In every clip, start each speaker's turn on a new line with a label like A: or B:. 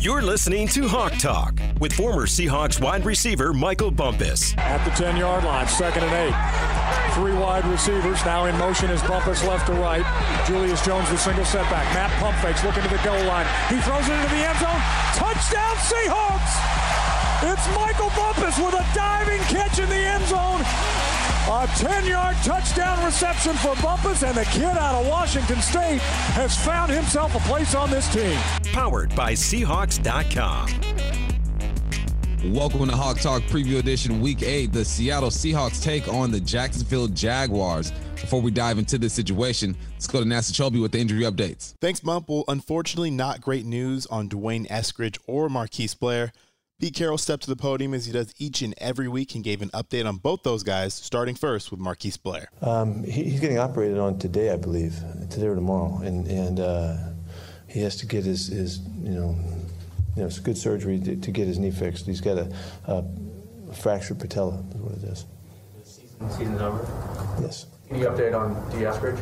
A: You're listening to Hawk Talk with former Seahawks wide receiver Michael Bumpus.
B: At the 10 yard line, second and eight. Three wide receivers now in motion as Bumpus left to right. Julius Jones with single setback. Matt pump fakes looking to the goal line. He throws it into the end zone. Touchdown Seahawks! It's Michael Bumpus with a diving catch in the end zone. A 10-yard touchdown reception for Bumpus, and the kid out of Washington State has found himself a place on this team.
A: Powered by Seahawks.com.
C: Welcome to Hawk Talk Preview Edition Week 8. The Seattle Seahawks take on the Jacksonville Jaguars. Before we dive into this situation, let's go to NASA Chobe with the injury updates.
D: Thanks, Bump. Well, unfortunately, not great news on D'Wayne Eskridge or Marquise Blair. Pete Carroll stepped to the podium as he does each and every week and gave an update on both those guys, starting first with Marquise Blair.
E: Um, he, he's getting operated on today, I believe, today or tomorrow, and and uh, he has to get his, his you know, you know, it's good surgery to, to get his knee fixed. He's got a, a fractured patella, is what it is.
F: Season, season's over.
E: Yes.
F: Any update on D. Eskridge?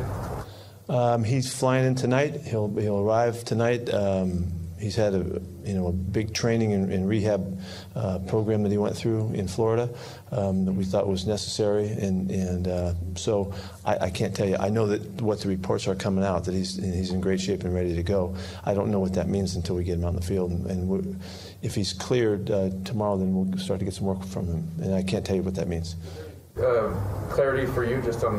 E: Um, he's flying in tonight. He'll he'll arrive tonight. Um, he's had a you know a big training and, and rehab uh, program that he went through in Florida um, that we thought was necessary, and and uh, so I, I, can't tell you. I know that what the reports are coming out that he's he's in great shape and ready to go. I don't know what that means until we get him out in the field, and, and if he's cleared uh, tomorrow, then we'll start to get some work from him, and I can't tell you what that means.
F: Uh, clarity for you just on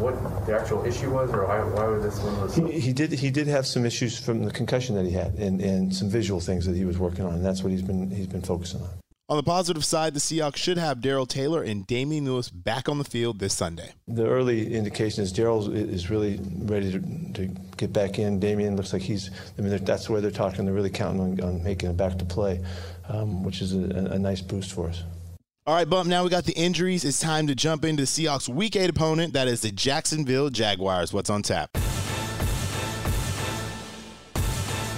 F: what the actual issue was, or why, why was this one was.
E: He, he, did. He did have some issues from the concussion that he had, and, and some visual things that he was working on, and that's what he's been he's been focusing on.
D: On the positive side, the Seahawks should have Darrell Taylor and Damien Lewis back on the field this Sunday.
E: The early indication is Darrell is really ready to, to, get back in. Damien looks like he's. I mean, that's the way they're talking. They're really counting on, on making it back to play, um, which is a, a nice boost for us.
D: All right, Bump, now we got the injuries. It's time to jump into Seahawks' week eight opponent. That is the Jacksonville Jaguars. What's on tap?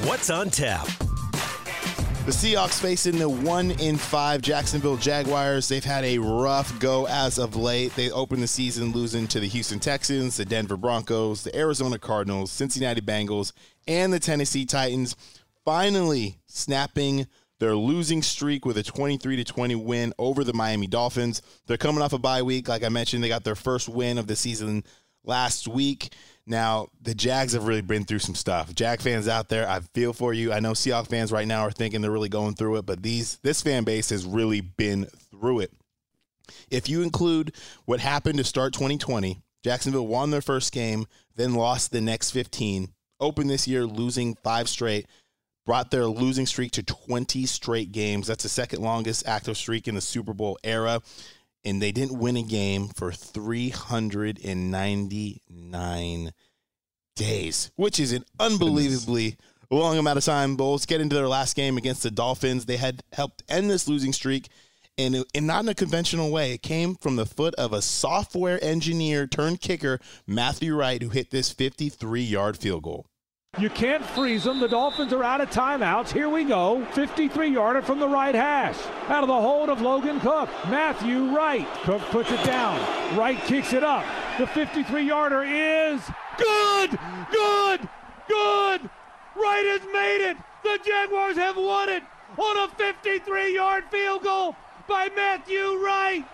A: What's on tap?
D: The Seahawks facing the one in five Jacksonville Jaguars. They've had a rough go as of late. They opened the season losing to the Houston Texans, the Denver Broncos, the Arizona Cardinals, Cincinnati Bengals, and the Tennessee Titans. Finally snapping their losing streak with a 23 to 20 win over the Miami Dolphins. They're coming off a bye week. Like I mentioned, they got their first win of the season last week. Now, the Jags have really been through some stuff. Jag fans out there, I feel for you. I know Seahawks fans right now are thinking they're really going through it, but these this fan base has really been through it. If you include what happened to start 2020, Jacksonville won their first game, then lost the next 15, opened this year losing five straight, brought their losing streak to 20 straight games. That's the second longest active streak in the Super Bowl era. And they didn't win a game for 399 days, which is an unbelievably long amount of time. But let's get into their last game against the Dolphins. They had helped end this losing streak. And, and not in a conventional way. It came from the foot of a software engineer turned kicker, Matthew Wright, who hit this 53 yard field goal.
B: You can't freeze them. The Dolphins are out of timeouts. Here we go. 53 yarder from the right hash. Out of the hold of Logan Cooke. Matthew Wright. Cooke puts it down. Wright kicks it up. The 53 yarder is good. Good. Good. Wright has made it. The Jaguars have won it on a 53 yard field goal by Matthew Wright.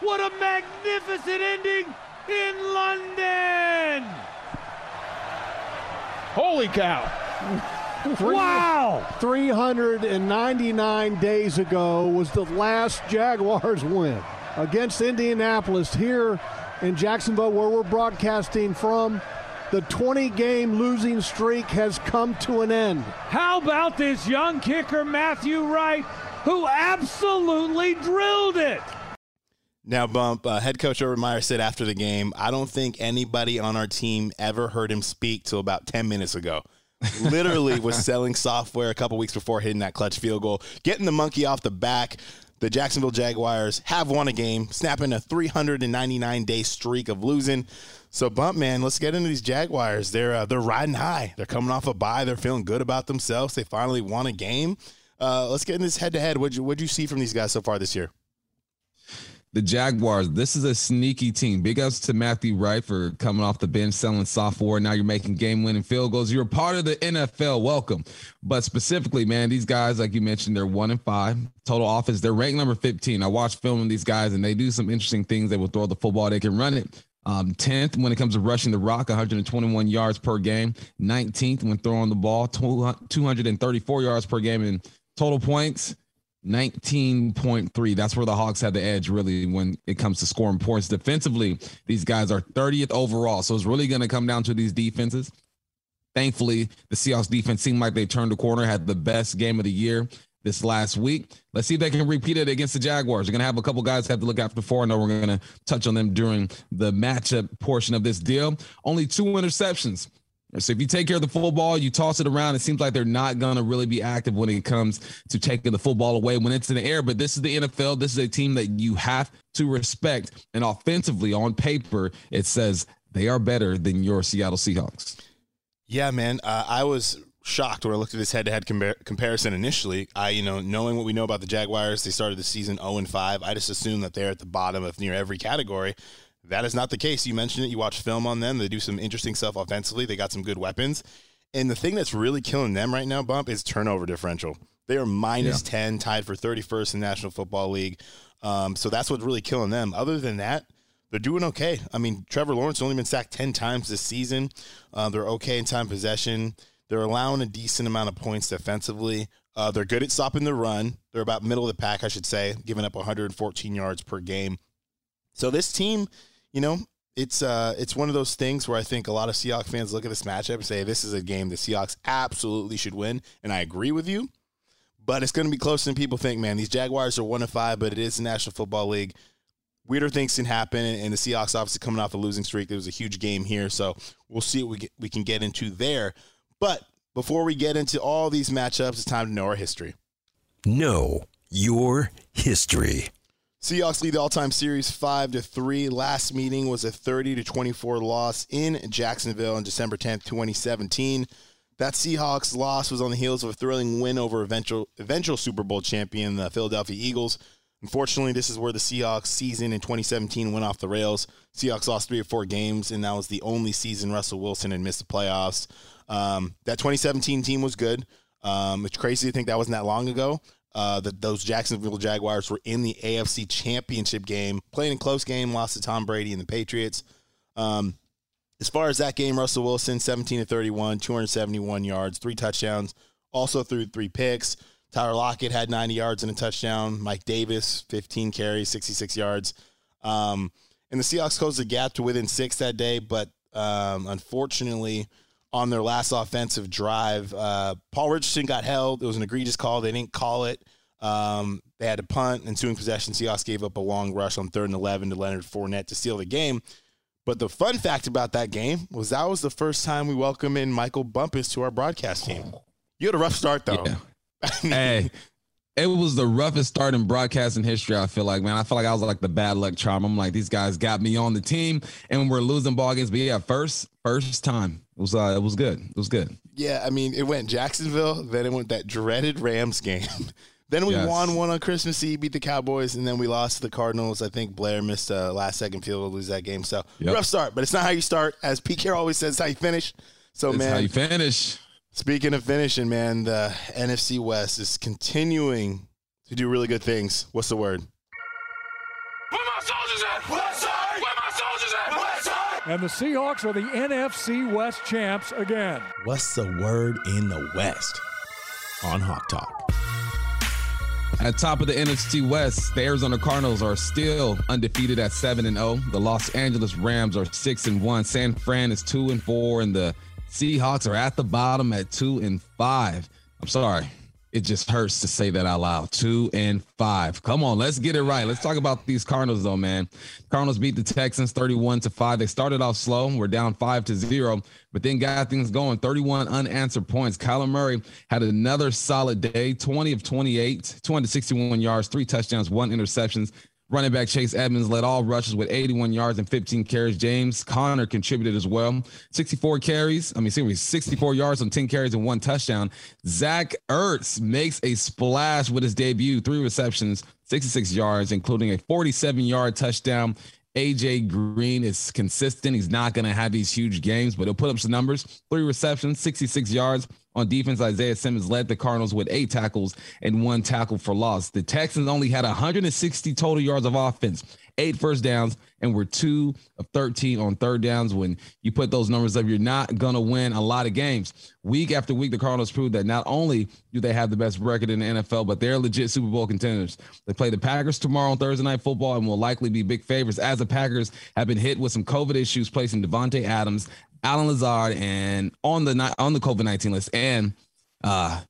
B: What a magnificent ending in London. Holy cow. wow!
G: 399 days ago was the last Jaguars win against Indianapolis here in Jacksonville, where we're broadcasting from. The 20 game losing streak has come to an end.
B: How about this young kicker, Matthew Wright, who absolutely drilled it?
D: Now, Bump, uh, head coach Urban Meyer said after the game, I don't think anybody on our team ever heard him speak till about 10 minutes ago. Literally was selling software a couple weeks before hitting that clutch field goal, getting the monkey off the back. The Jacksonville Jaguars have won a game, snapping a 399 day streak of losing. So, Bump, man, let's get into these Jaguars. They're uh, they're riding high. They're coming off a bye. They're feeling good about themselves. They finally won a game. Uh, let's get in this head to head. What'd you what'd you see from these guys so far this year?
C: The Jaguars, this is a sneaky team. Big ups to Matthew Wright for coming off the bench, selling software. Now you're making game winning field goals. You're a part of the NFL. Welcome. But specifically, man, these guys, like you mentioned, they're one and five total offense. They're ranked number 15. I watched filming these guys and they do some interesting things. They will throw the football, they can run it. Um, 10th when it comes to rushing the rock, 121 yards per game. 19th when throwing the ball, 234 yards per game in total points. 19.3. That's where the Hawks had the edge, really, when it comes to scoring points. Defensively, these guys are 30th overall. So it's really going to come down to these defenses. Thankfully, the Seahawks defense seemed like they turned the corner, had the best game of the year this last week. Let's see if they can repeat it against the Jaguars. We're going to have a couple guys have to look after four. I know we're going to touch on them during the matchup portion of this deal. Only two interceptions so if you take care of the football, you toss it around, it seems like they're not going to really be active when it comes to taking the football away when it's in the air. But this is the NFL. This is a team that you have to respect. And offensively, on paper, it says they are better than your Seattle Seahawks.
D: Yeah, man. Uh, I was shocked when I looked at this head-to-head comparison initially. I, you know, knowing what we know about the Jaguars, they started the season 0 and 5. I just assumed that they're at the bottom of near every category. That is not the case. You mentioned it. You watch film on them. They do some interesting stuff offensively. They got some good weapons. And the thing that's really killing them right now, Bump, is turnover differential. They are minus yeah. 10, tied for 31st in National Football League. Um, so that's what's really killing them. Other than that, they're doing okay. I mean, Trevor Lawrence only been sacked 10 times this season. Uh, they're okay in time possession. They're allowing a decent amount of points defensively. Uh, they're good at stopping the run. They're about middle of the pack, I should say, giving up 114 yards per game. So this team you know, it's uh, it's one of those things where I think a lot of Seahawks fans look at this matchup and say this is a game the Seahawks absolutely should win, and I agree with you. But it's going to be closer than people think, man. These Jaguars are one of five, but it is the National Football League. Weirder things can happen, and the Seahawks obviously coming off a losing streak. There was a huge game here, so we'll see what we get, we can get into there. But before we get into all these matchups, it's time to know our history.
A: Know your history.
D: Seahawks lead the all-time series five to three. Last meeting was a 30 to 24 loss in Jacksonville on December 10th, 2017. That Seahawks loss was on the heels of a thrilling win over eventual eventual Super Bowl champion, the Philadelphia Eagles. Unfortunately, this is where the Seahawks season in 2017 went off the rails. Seahawks lost three or four games, and that was the only season Russell Wilson had missed the playoffs. Um, that 2017 team was good. Um, it's crazy to think that wasn't that long ago uh, that those Jacksonville Jaguars were in the AFC Championship game, playing a close game, lost to Tom Brady and the Patriots. Um, as far as that game, Russell Wilson, 17 to 31, 271 yards, three touchdowns, also threw three picks. Tyler Lockett had 90 yards and a touchdown. Mike Davis, 15 carries, 66 yards. Um, and the Seahawks closed the gap to within six that day, but um, unfortunately, on their last offensive drive. Uh, Paul Richardson got held. It was an egregious call. They didn't call it. Um, they had to punt. Ensuing possession, Seahawks gave up a long rush on third and 11 to Leonard Fournette to steal the game. But the fun fact about that game was that was the first time we welcome in Michael Bumpus to our broadcast team. You had a rough start, though.
C: Yeah. hey, it was the roughest start in broadcasting history. I feel like, man, I feel like I was like the bad luck charm. I'm like, these guys got me on the team, and we're losing ball games. But yeah, first first time it was uh, it was good. It was good.
D: Yeah, I mean, it went Jacksonville, then it went that dreaded Rams game. then we yes. won one on Christmas Eve, beat the Cowboys, and then we lost to the Cardinals. I think Blair missed a last second field to lose that game. So yep. rough start, but it's not how you start. As Pete Carroll always says, how you finish. So
C: it's
D: man,
C: how you finish.
D: Speaking of finishing, man, the NFC West is continuing to do really good things. What's the word?
H: Where my soldiers at? West side. Where my soldiers at? West side.
B: And the Seahawks are the NFC West champs again.
D: What's the word in the West? On Hawk Talk.
C: At top of the NFC West, the Arizona Cardinals are still undefeated at 7 and 0. The Los Angeles Rams are 6 and 1. San Fran is 2 and 4 and the Seahawks are at the bottom at two and five. I'm sorry. It just hurts to say that out loud. Two and five. Come on, let's get it right. Let's talk about these Cardinals, though, man. Cardinals beat the Texans 31 to five. They started off slow. We're down five to zero, but then got things going. 31 unanswered points. Kyler Murray had another solid day 20 of 28, 261 yards, three touchdowns, one interceptions. Running back Chase Edmonds led all rushes with 81 yards and 15 carries. James Conner contributed as well. 64 carries. I mean, seriously, 64 yards on 10 carries and one touchdown. Zach Ertz makes a splash with his debut. Three receptions, 66 yards, including a 47 yard touchdown. AJ Green is consistent. He's not going to have these huge games, but he'll put up some numbers. Three receptions, 66 yards, on defense, Isaiah Simmons led the Cardinals with eight tackles and one tackle for loss. The Texans only had 160 total yards of offense, eight first downs, and were two of 13 on third downs. When you put those numbers up, you're not going to win a lot of games. Week after week, the Cardinals proved that not only do they have the best record in the NFL, but they're legit Super Bowl contenders. They play the Packers tomorrow on Thursday Night Football and will likely be big favorites as the Packers have been hit with some COVID issues, placing Davante Adams Allen Lazard, and on the on the COVID nineteen list. And uh,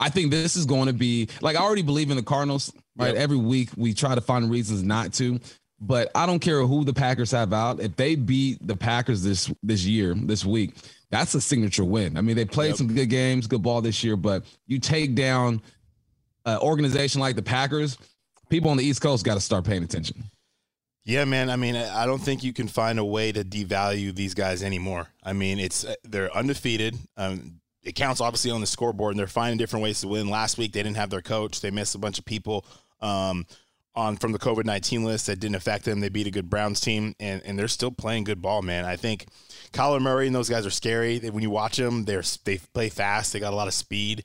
C: I think this is going to be like I already believe in the Cardinals. Right, yep. every week we try to find reasons not to, but I don't care who the Packers have out. If they beat the Packers this this year, this week, that's a signature win. I mean, they played yep. some good games, good ball this year, but you take down an organization like the Packers, people on the East Coast got to start paying attention.
D: Yeah, man. I mean, I don't think you can find a way to devalue these guys anymore. I mean, it's uh, they're undefeated. Um, it counts obviously on the scoreboard, and they're finding different ways to win. Last week, they didn't have their coach. They missed a bunch of people um, on from the COVID nineteen list that didn't affect them. They beat a good Browns team, and and they're still playing good ball, man. I think Kyler Murray and those guys are scary. When you watch them, they're they play fast. They got a lot of speed.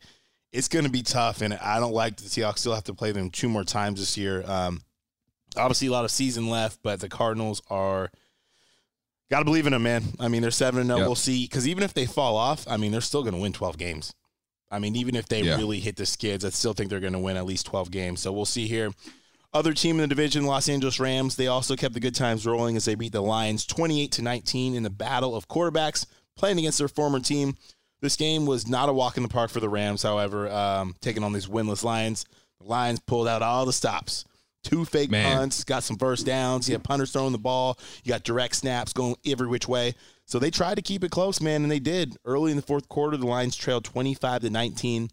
D: It's going to be tough, and I don't like the Seahawks still have to play them two more times this year. Um, obviously a lot of season left, but the Cardinals are got to believe in them, man. I mean, they're seven and zero. Oh. We'll see because even if they fall off, I mean, they're still going to win twelve games. I mean, even if they yeah. really hit the skids, I still think they're going to win at least twelve games. So we'll see here. Other team in the division, Los Angeles Rams, they also kept the good times rolling as they beat the Lions 28 to 19 in the battle of quarterbacks, playing against their former team. This game was not a walk in the park for the Rams, however, um, taking on these winless Lions. The Lions pulled out all the stops two fake Man. punts, got some first downs. You have punters throwing the ball. You got direct snaps going every which way. So they tried to keep it close, man, and they did. Early in the fourth quarter, the Lions trailed 25 to 19.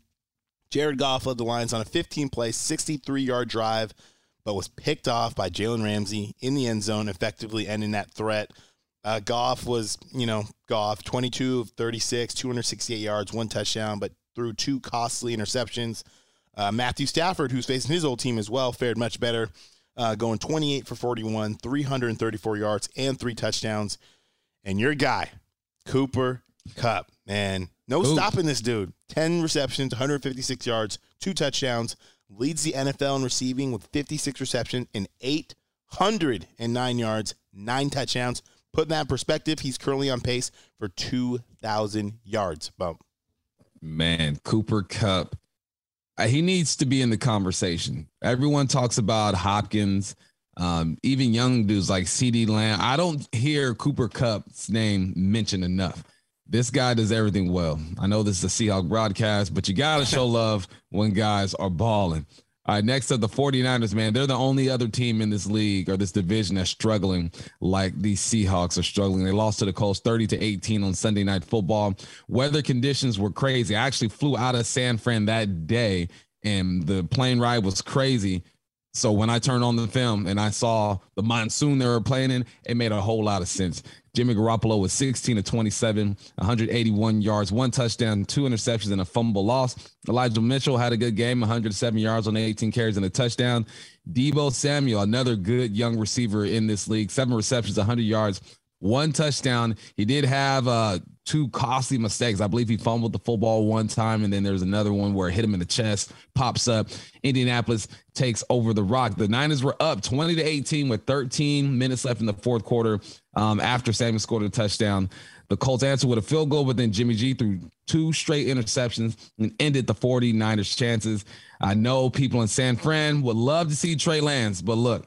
D: Jared Goff led the Lions on a 15 play, 63 yard drive, but was picked off by Jalen Ramsey in the end zone, effectively ending that threat. Uh, Goff was, you know, Goff, 22 of 36, 268 yards, one touchdown, but threw two costly interceptions. Uh, Matthew Stafford, who's facing his old team as well, fared much better, uh, going 28 for 41, 334 yards, and three touchdowns. And your guy, Cooper Kupp, man, no Ooh. stopping this dude. 10 receptions, 156 yards, two touchdowns, leads the NFL in receiving with 56 receptions and 809 yards, nine touchdowns. Put that in perspective, he's currently on pace for 2,000 yards. Bump.
C: Man, Cooper Kupp uh, he needs to be in the conversation. Everyone talks about Hopkins, um, even young dudes like CeeDee Lamb. I don't hear Cooper Kupp's name mentioned enough. This guy does everything well. I know this is a Seahawk broadcast, but you got to show love when guys are balling. All right, next up, the 49ers, man. They're the only other team in this league or this division that's struggling like these Seahawks are struggling. They lost to the Colts 30 to 18 on Sunday Night Football. Weather conditions were crazy. I actually flew out of San Fran that day, and the plane ride was crazy. So when I turned on the film and I saw the monsoon they were playing in, it made a whole lot of sense. Jimmy Garoppolo was 16 to 27, 181 yards, one touchdown, two interceptions, and a fumble loss. Elijah Mitchell had a good game, 107 yards on 18 carries and a touchdown. Deebo Samuel, another good young receiver in this league, seven receptions, 100 yards, one touchdown. He did have uh, two costly mistakes. I believe he fumbled the football one time, and then there's another one where it hit him in the chest, pops up. Indianapolis takes over the rock. The Niners were up 20 to 18 with 13 minutes left in the fourth quarter um, after Samuel scored a touchdown. The Colts answered with a field goal, but then Jimmy G threw two straight interceptions and ended the 49ers' chances. I know people in San Fran would love to see Trey Lance, but look,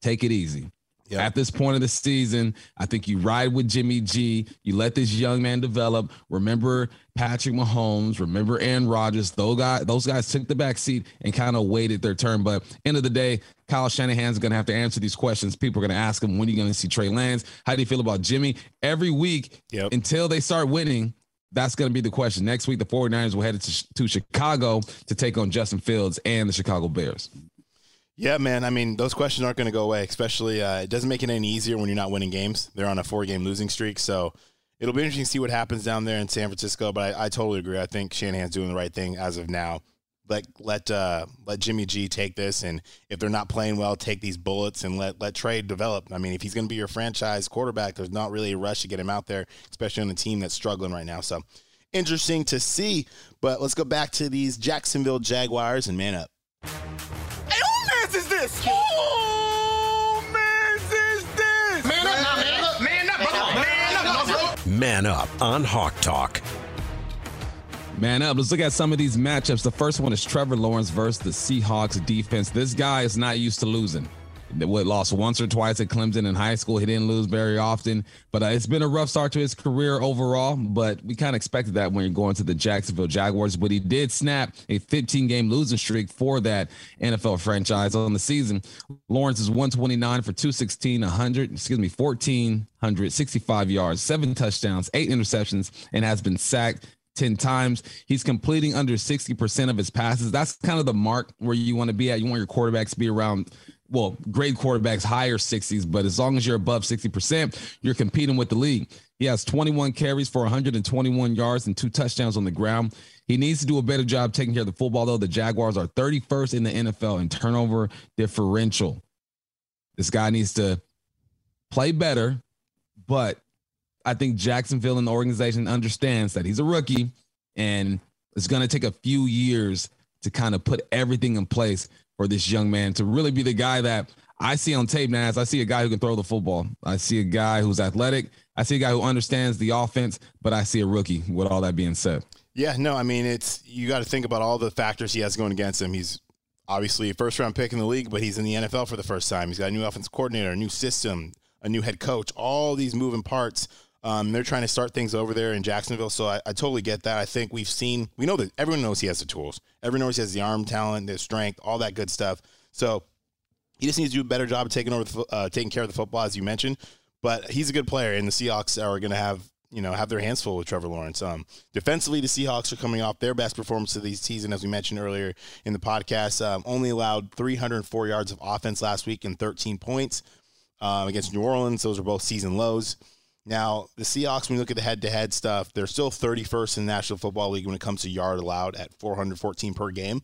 C: take it easy. Yep. At this point of the season, I think you ride with Jimmy G. You let this young man develop. Remember Patrick Mahomes. Remember Aaron Rodgers. Those guys, those guys took the back seat and kind of waited their turn. But end of the day, Kyle Shanahan's going to have to answer these questions. People are going to ask him, when are you going to see Trey Lance? How do you feel about Jimmy? Every week yep. until they start winning, that's going to be the question. Next week, the 49ers will head to, to Chicago to take on Justin Fields and the Chicago Bears.
D: Yeah, man. I mean, those questions aren't going to go away. Especially, uh, it doesn't make it any easier when you're not winning games. They're on a four-game losing streak, so it'll be interesting to see what happens down there in San Francisco. But I, I totally agree. I think Shanahan's doing the right thing as of now. Let let uh, let Jimmy G take this, and if they're not playing well, take these bullets and let let Trey develop. I mean, if he's going to be your franchise quarterback, there's not really a rush to get him out there, especially on a team that's struggling right now. So interesting to see. But let's go back to these Jacksonville Jaguars and man up.
A: Man up on Hawk Talk.
C: Man up. Let's look at some of these matchups. The first one is Trevor Lawrence versus the Seahawks defense. This guy is not used to losing. What lost once or twice at Clemson in high school. He didn't lose very often, but uh, it's been a rough start to his career overall. But we kind of expected that when you're going to the Jacksonville Jaguars. But he did snap a 15 game losing streak for that NFL franchise on the season. Lawrence is 129 for 216, 100, excuse me, 1,465 yards, seven touchdowns, eight interceptions, and has been sacked 10 times. He's completing under 60% of his passes. That's kind of the mark where you want to be at. You want your quarterbacks to be around, well, great quarterbacks, higher 60s, but as long as you're above 60%, you're competing with the league. He has 21 carries for 121 yards and two touchdowns on the ground. He needs to do a better job taking care of the football, though. The Jaguars are 31st in the NFL in turnover differential. This guy needs to play better, but I think Jacksonville and the organization understands that he's a rookie and it's going to take a few years to kind of put everything in place for this young man to really be the guy that I see on tape now. As I see a guy who can throw the football, I see a guy who's athletic, I see a guy who understands the offense, but I see a rookie. With all that being said,
D: Yeah, no, I mean it's you got to think about all the factors he has going against him. He's obviously a first round pick in the league, but he's in the NFL for the first time. He's got a new offense coordinator, a new system, a new head coach, all these moving parts. Um, they're trying to start things over there in Jacksonville, so I, I totally get that. I think we've seen, we know that everyone knows he has the tools. Everyone knows he has the arm talent, the strength, all that good stuff. So he just needs to do a better job of taking over, the, uh, taking care of the football, as you mentioned. But he's a good player, and the Seahawks are going to have, you know, have their hands full with Trevor Lawrence. Um, defensively, the Seahawks are coming off their best performance of the season, as we mentioned earlier in the podcast. Um, only allowed 304 yards of offense last week and 13 points um, against New Orleans. Those are both season lows. Now, the Seahawks, when you look at the head to head stuff, they're still 31st in the National Football League when it comes to yard allowed at 414 per game.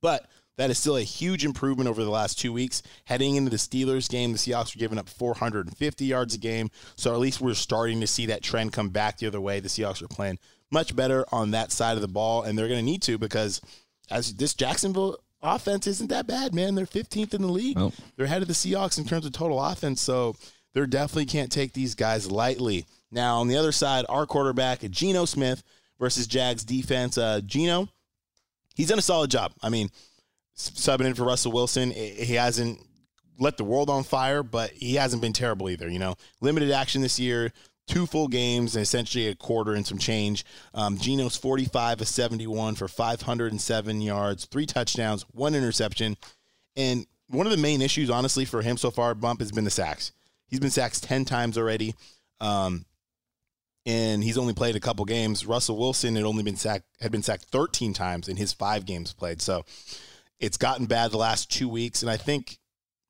D: But that is still a huge improvement over the last two weeks. Heading into the Steelers game, the Seahawks were giving up 450 yards a game. So at least we're starting to see that trend come back the other way. The Seahawks are playing much better on that side of the ball, and they're going to need to because as this Jacksonville offense isn't that bad, man. They're 15th in the league.
C: Nope.
D: They're ahead of the Seahawks in terms of total offense. So they definitely can't take these guys lightly. Now, on the other side, our quarterback, Geno Smith versus Jags defense. Uh, Geno, he's done a solid job. I mean, subbing in for Russell Wilson, he hasn't let the world on fire, but he hasn't been terrible either. You know, limited action this year, two full games, and essentially a quarter and some change. Um, Geno's 45 of 71 for 507 yards, three touchdowns, one interception. And one of the main issues, honestly, for him so far, Bump, has been the sacks. He's been sacked 10 times already. Um, and he's only played a couple games. Russell Wilson had only been sacked had been sacked 13 times in his five games played. So it's gotten bad the last two weeks, and I think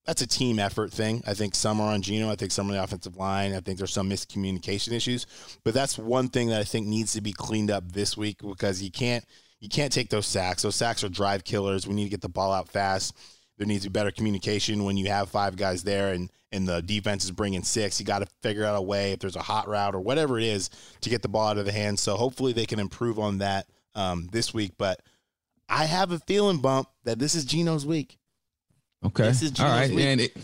D: that's a team effort thing. I think some are on Geno. I think some on the offensive line. I think there's some miscommunication issues, but that's one thing that I think needs to be cleaned up this week because you can't you can't take those sacks. Those sacks are drive killers. We need to get the ball out fast. There needs to be better communication when you have five guys there and and the defense is bringing six. You got to figure out a way if there's a hot route or whatever it is to get the ball out of the hands. So hopefully they can improve on that um, this week. But I have a feeling, bump, that this is Geno's week.
C: Okay.
D: This is
C: All
D: Geno's
C: right.
D: week.
C: And it,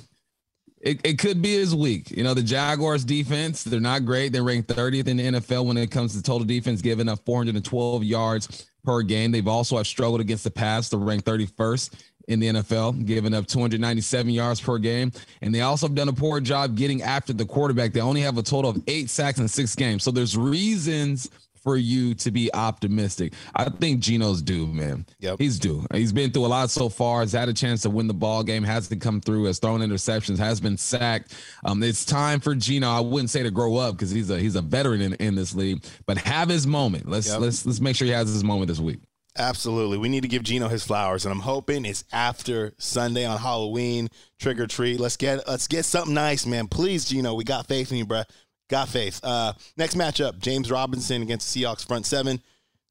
C: it, it could be his week. You know, the Jaguars defense, they're not great. They're ranked 30th in the NFL when it comes to total defense, giving up 412 yards per game. They've also have struggled against the pass. They're ranked 31st in the NFL, giving up 297 yards per game. And they also have done a poor job getting after the quarterback. They only have a total of eight sacks in six games. So there's reasons for you to be optimistic. I think Geno's due, man.
D: Yep.
C: He's due. He's been through a lot so far. Has had a chance to win the ball game. Hasn't come through. Has thrown interceptions. Has been sacked. Um, it's time for Geno. I wouldn't say to grow up because he's a he's a veteran in, in this league, but have his moment. Let's
D: Yep.
C: let's let's make sure he has his moment this week.
D: Absolutely. We need to give Geno his flowers, and I'm hoping it's after Sunday on Halloween, trick or treat. Let's get let's get something nice, man. Please, Geno, We got faith in you, bruh. Got faith. Uh, next matchup, James Robinson against the Seahawks front seven.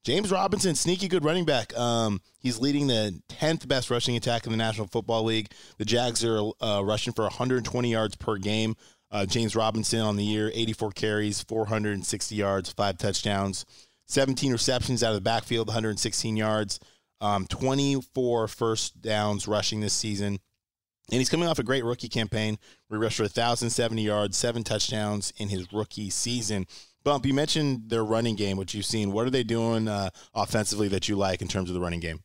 D: James Robinson, sneaky good running back. Um, he's leading the 10th best rushing attack in the National Football League. The Jags are uh, rushing for 120 yards per game. Uh, James Robinson on the year, 84 carries, 460 yards, five touchdowns. 17 receptions out of the backfield, 116 yards, um, 24 first downs rushing this season. And he's coming off a great rookie campaign where he rushed for 1,070 yards, seven touchdowns in his rookie season. Bump, you mentioned their running game, which you've seen. What are they doing uh, offensively that you like in terms of the running game?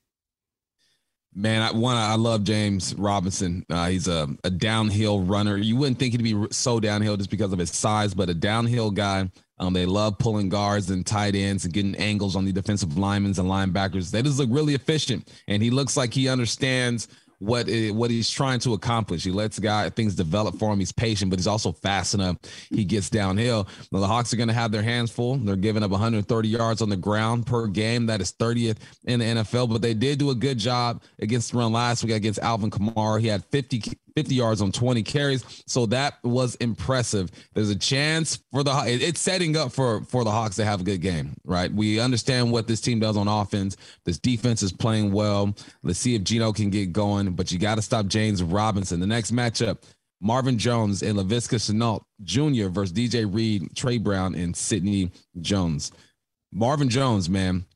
C: Man, I, one, I love James Robinson. Uh, he's a, a downhill runner. You wouldn't think he'd be so downhill just because of his size, but a downhill guy um, they love pulling guards and tight ends and getting angles on the defensive linemen and linebackers. They just look really efficient, and he looks like he understands what it, what he's trying to accomplish. He lets guy things develop for him. He's patient, but he's also fast enough. He gets downhill. Now, the Hawks are going to have their hands full. They're giving up 130 yards on the ground per game. That is 30th in the NFL. But they did do a good job against the run last week against Alvin Kamara. He had 50 50 yards on 20 carries. So that was impressive. There's a chance for the it's setting up for for the Hawks to have a good game, right? We understand what this team does on offense. This defense is playing well. Let's see if Geno can get going, but you got to stop James Robinson. The next matchup, Marvin Jones and Laviska Shenault Jr. versus DJ Reed, Tre Brown, and Sidney Jones. Marvin Jones, man,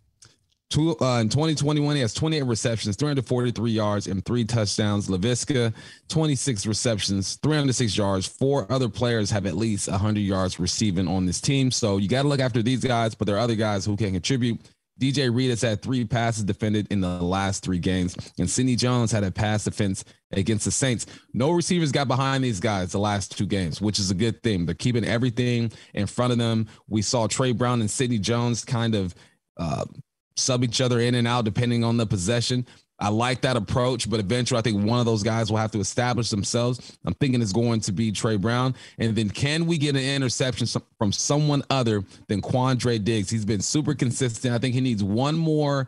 C: Two, uh, in 2021, he has 28 receptions, 343 yards, and three touchdowns. Laviska, 26 receptions, 306 yards. Four other players have at least 100 yards receiving on this team. So you got to look after these guys, but there are other guys who can contribute. DJ Reed has had three passes defended in the last three games, and Sidney Jones had a pass defense against the Saints. No receivers got behind these guys the last two games, which is a good thing. They're keeping everything in front of them. We saw Tre Brown and Sidney Jones kind of uh, sub each other in and out depending on the possession. I like that approach, but eventually I think one of those guys will have to establish themselves. I'm thinking it's going to be Tre Brown. And then can we get an interception from someone other than Quandre Diggs? He's been super consistent. I think he needs one more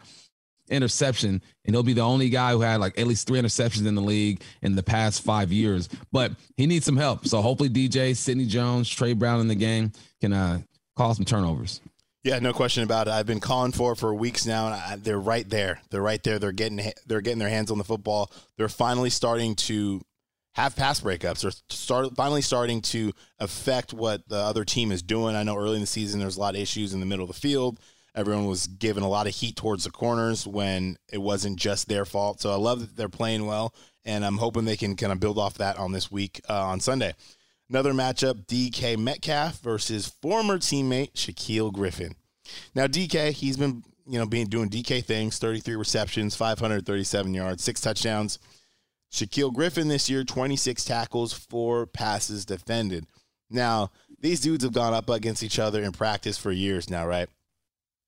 C: interception, and he'll be the only guy who had like at least three interceptions in the league in the past five years. But he needs some help. So hopefully DJ, Sidney Jones, Tre Brown in the game can uh, cause some turnovers.
D: Yeah, no question about it. I've been calling for for weeks now, and I, they're right there. They're right there. They're getting they're getting their hands on the football. They're finally starting to have pass breakups. They're start finally starting to affect what the other team is doing. I know early in the season there's a lot of issues in the middle of the field. Everyone was given a lot of heat towards the corners when it wasn't just their fault. So I love that they're playing well, and I'm hoping they can kind of build off that on this week uh, on Sunday. Another matchup DK Metcalf versus former teammate Shaquill Griffin. Now, DK, he's been, you know, being doing DK things 33 receptions, 537 yards, six touchdowns. Shaquill Griffin this year, 26 tackles, four passes defended. Now, these dudes have gone up against each other in practice for years now, right?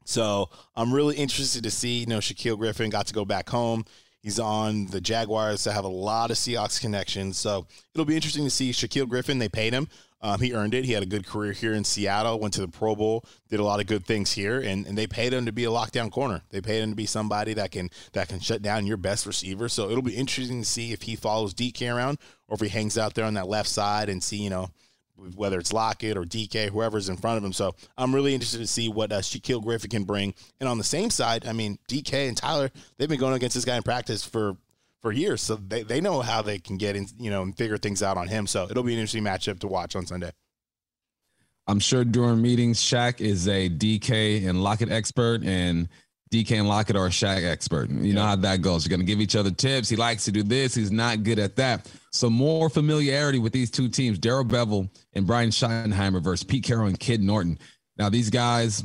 D: So I'm really interested to see, you know, Shaquill Griffin got to go back home. He's on the Jaguars that have a lot of Seahawks connections. So it'll be interesting to see Shaquill Griffin. They paid him. Um, he earned it. He had a good career here in Seattle, went to the Pro Bowl, did a lot of good things here, and, and they paid him to be a lockdown corner. They paid him to be somebody that can that can shut down your best receiver. So it'll be interesting to see if he follows DK around or if he hangs out there on that left side and see, you know, whether it's Lockett or DK, whoever's in front of him. So I'm really interested to see what uh, Shaquill Griffin can bring. And on the same side, I mean, DK and Tyler, they've been going against this guy in practice for for years, so they, they know how they can get in, you know, and figure things out on him. So it'll be an interesting matchup to watch on Sunday.
C: I'm sure during meetings, Shaq is a DK and Lockett expert, and DK and Lockett are a Shaq expert. You yeah. know how that goes. You're going to give each other tips. He likes to do this. He's not good at that. So more familiarity with these two teams, Darrell Bevell and Brian Schottenheimer versus Pete Carroll and Ken Norton. Now, these guys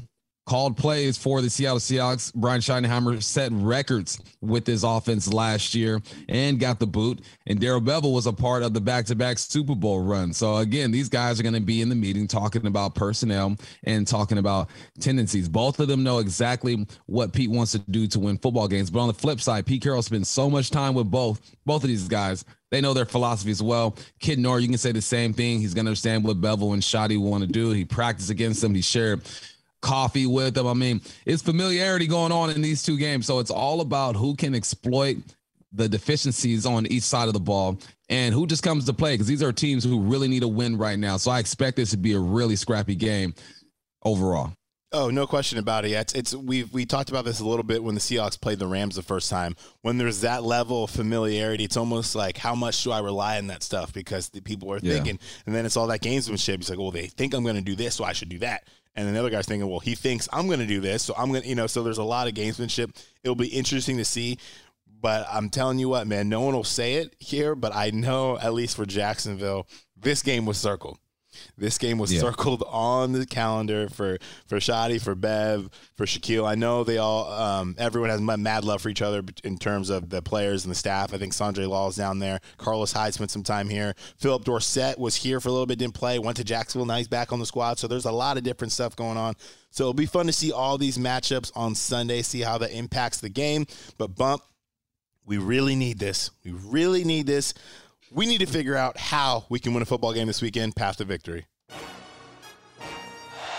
C: called plays for the Seattle Seahawks. Brian Schottenheimer set records with his offense last year and got the boot. And Darrell Bevell was a part of the back-to-back Super Bowl run. So again, these guys are going to be in the meeting talking about personnel and talking about tendencies. Both of them know exactly what Pete wants to do to win football games. But on the flip side, Pete Carroll spends so much time with both both of these guys. They know their philosophy as well. Kid Nor, you can say the same thing. He's going to understand what Bevell and Schotty want to do. He practiced against them. He shared coffee with them. I mean, it's familiarity going on in these two games. So it's all about who can exploit the deficiencies on each side of the ball and who just comes to play because these are teams who really need a win right now. So I expect this to be a really scrappy game overall.
D: Oh, no question about it. Yeah, it's, it's we we talked about this a little bit when the Seahawks played the Rams the first time. When there's that level of familiarity, it's almost like how much do I rely on that stuff because the people are
C: Yeah.
D: thinking, and then it's all that gamesmanship. It's like, well, they think I'm going to do this, so I should do that. And then the other guy's thinking, well, he thinks I'm going to do this, so I'm going to, you know. So there's a lot of gamesmanship. It'll be interesting to see. But I'm telling you what, man, no one will say it here, but I know at least for Jacksonville, this game was circled. This game was
C: Yeah.
D: circled on the calendar for for Schotty, for Bev, for Shaquill. I know they all, um, everyone has mad love for each other in terms of the players and the staff. I think Sandre is down there. Carlos Hyde spent some time here. Phillip Dorsett was here for a little bit, didn't play, went to Jacksonville. Now he's back on the squad. So there's a lot of different stuff going on. So it'll be fun to see all these matchups on Sunday, see how that impacts the game. But bump, we really need this. We really need this. We need to figure out how we can win a football game this weekend, path to victory.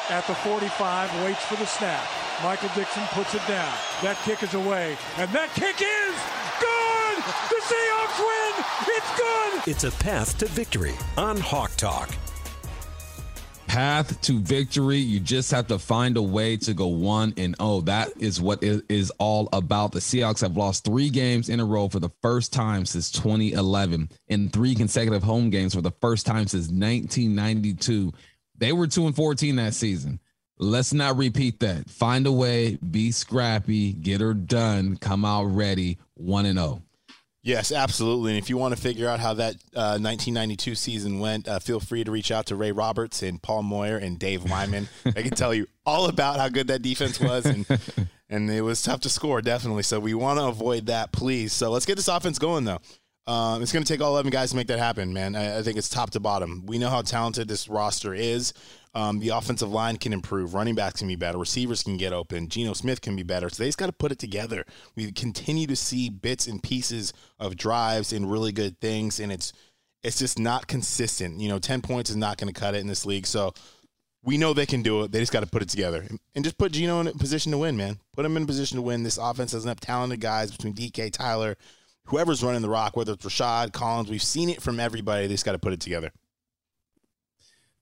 B: At the 45, waits for the snap. Michael Dickson puts it down. That kick is away, and that kick is good. The Seahawks win. It's good.
A: It's a path to victory on Hawk Talk.
C: Path to victory. You just have to find a way to go one and oh. That is what it is all about. The Seahawks have lost three games in a row for the first time since 2011, and three consecutive home games for the first time since 1992. They were two and 14 that season. Let's not repeat that. Find a way, be scrappy, get her done, come out ready, one and oh.
D: Yes, absolutely. And if you want to figure out how that uh, 1992 season went, uh, feel free to reach out to Ray Roberts and Paul Moyer and Dave Wyman. I can tell you all about how good that defense was, and and it was tough to score, definitely. So we want to avoid that, please. So let's get this offense going, though. Um, it's going to take all 11 guys to make that happen, man. I, I think it's top to bottom. We know how talented this roster is. Um, the offensive line can improve. Running backs can be better. Receivers can get open. Geno Smith can be better. So they just got to put it together. We continue to see bits and pieces of drives and really good things, and it's it's just not consistent. You know, 10 points is not going to cut it in this league. So we know they can do it. They just got to put it together and just put Geno in a position to win, man. Put him in a position to win. This offense has enough talented guys between DK, Tyler, whoever's running the rock, whether it's Rashad, Collins. We've seen it from everybody. They just got to put it together.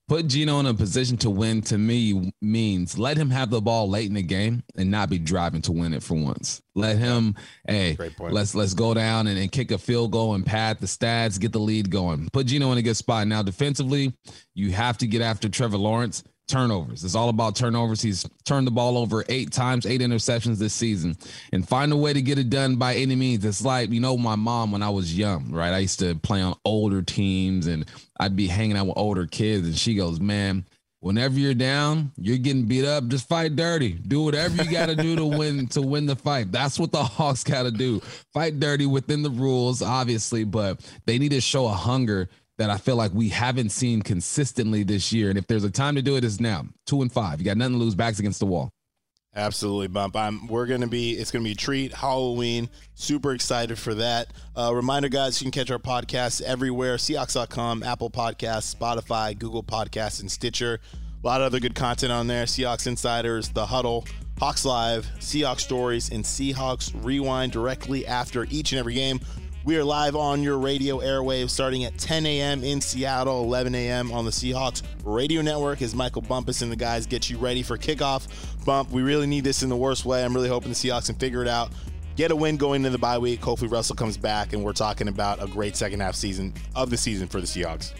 C: Put Geno in a position to win to me means let him have the ball late in the game and not be driving to win it for once. Let him, hey, let's let's go down and, and kick a field goal and pad the stats, get the lead going. Put Geno in a good spot. Now defensively, you have to get after Trevor Lawrence. Turnovers. It's all about turnovers. He's turned the ball over eight times, eight interceptions this season, and find a way to get it done by any means. It's like, you know, my mom when I was young, right? I used to play on older teams and I'd be hanging out with older kids, and she goes, Man, whenever you're down, you're getting beat up, just fight dirty. Do whatever you gotta do to win to win the fight. That's what the Hawks gotta do. Fight dirty within the rules, obviously, but they need to show a hunger that I feel like we haven't seen consistently this year. And if there's a time to do it, it's now. Two and five. You got nothing to lose, backs against the wall.
D: Absolutely, bump. I'm, we're gonna be. It's gonna be a treat. Halloween. Super excited for that. Uh, reminder, guys, you can catch our podcast everywhere: Seahawks.com, Apple Podcasts, Spotify, Google Podcasts, and Stitcher. A lot of other good content on there. Seahawks Insiders, The Huddle, Hawks Live, Seahawks Stories, and Seahawks Rewind directly after each and every game. We are live on your radio airwaves starting at 10 a.m. in Seattle, 11 a.m. on the Seahawks Radio Network as Michael Bumpus and the guys get you ready for kickoff. Bump, we really need this in the worst way. I'm really hoping the Seahawks can figure it out. Get a win going into the bye week. Hopefully Russell comes back and we're talking about a great second half season of the season for the Seahawks.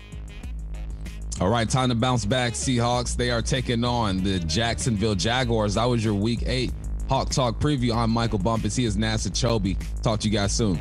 C: All right, time to bounce back. Seahawks, they are taking on the Jacksonville Jaguars. That was your week eight Hawk Talk preview. I'm Michael Bumpus. He is NASA Chobe. Talk to you guys soon.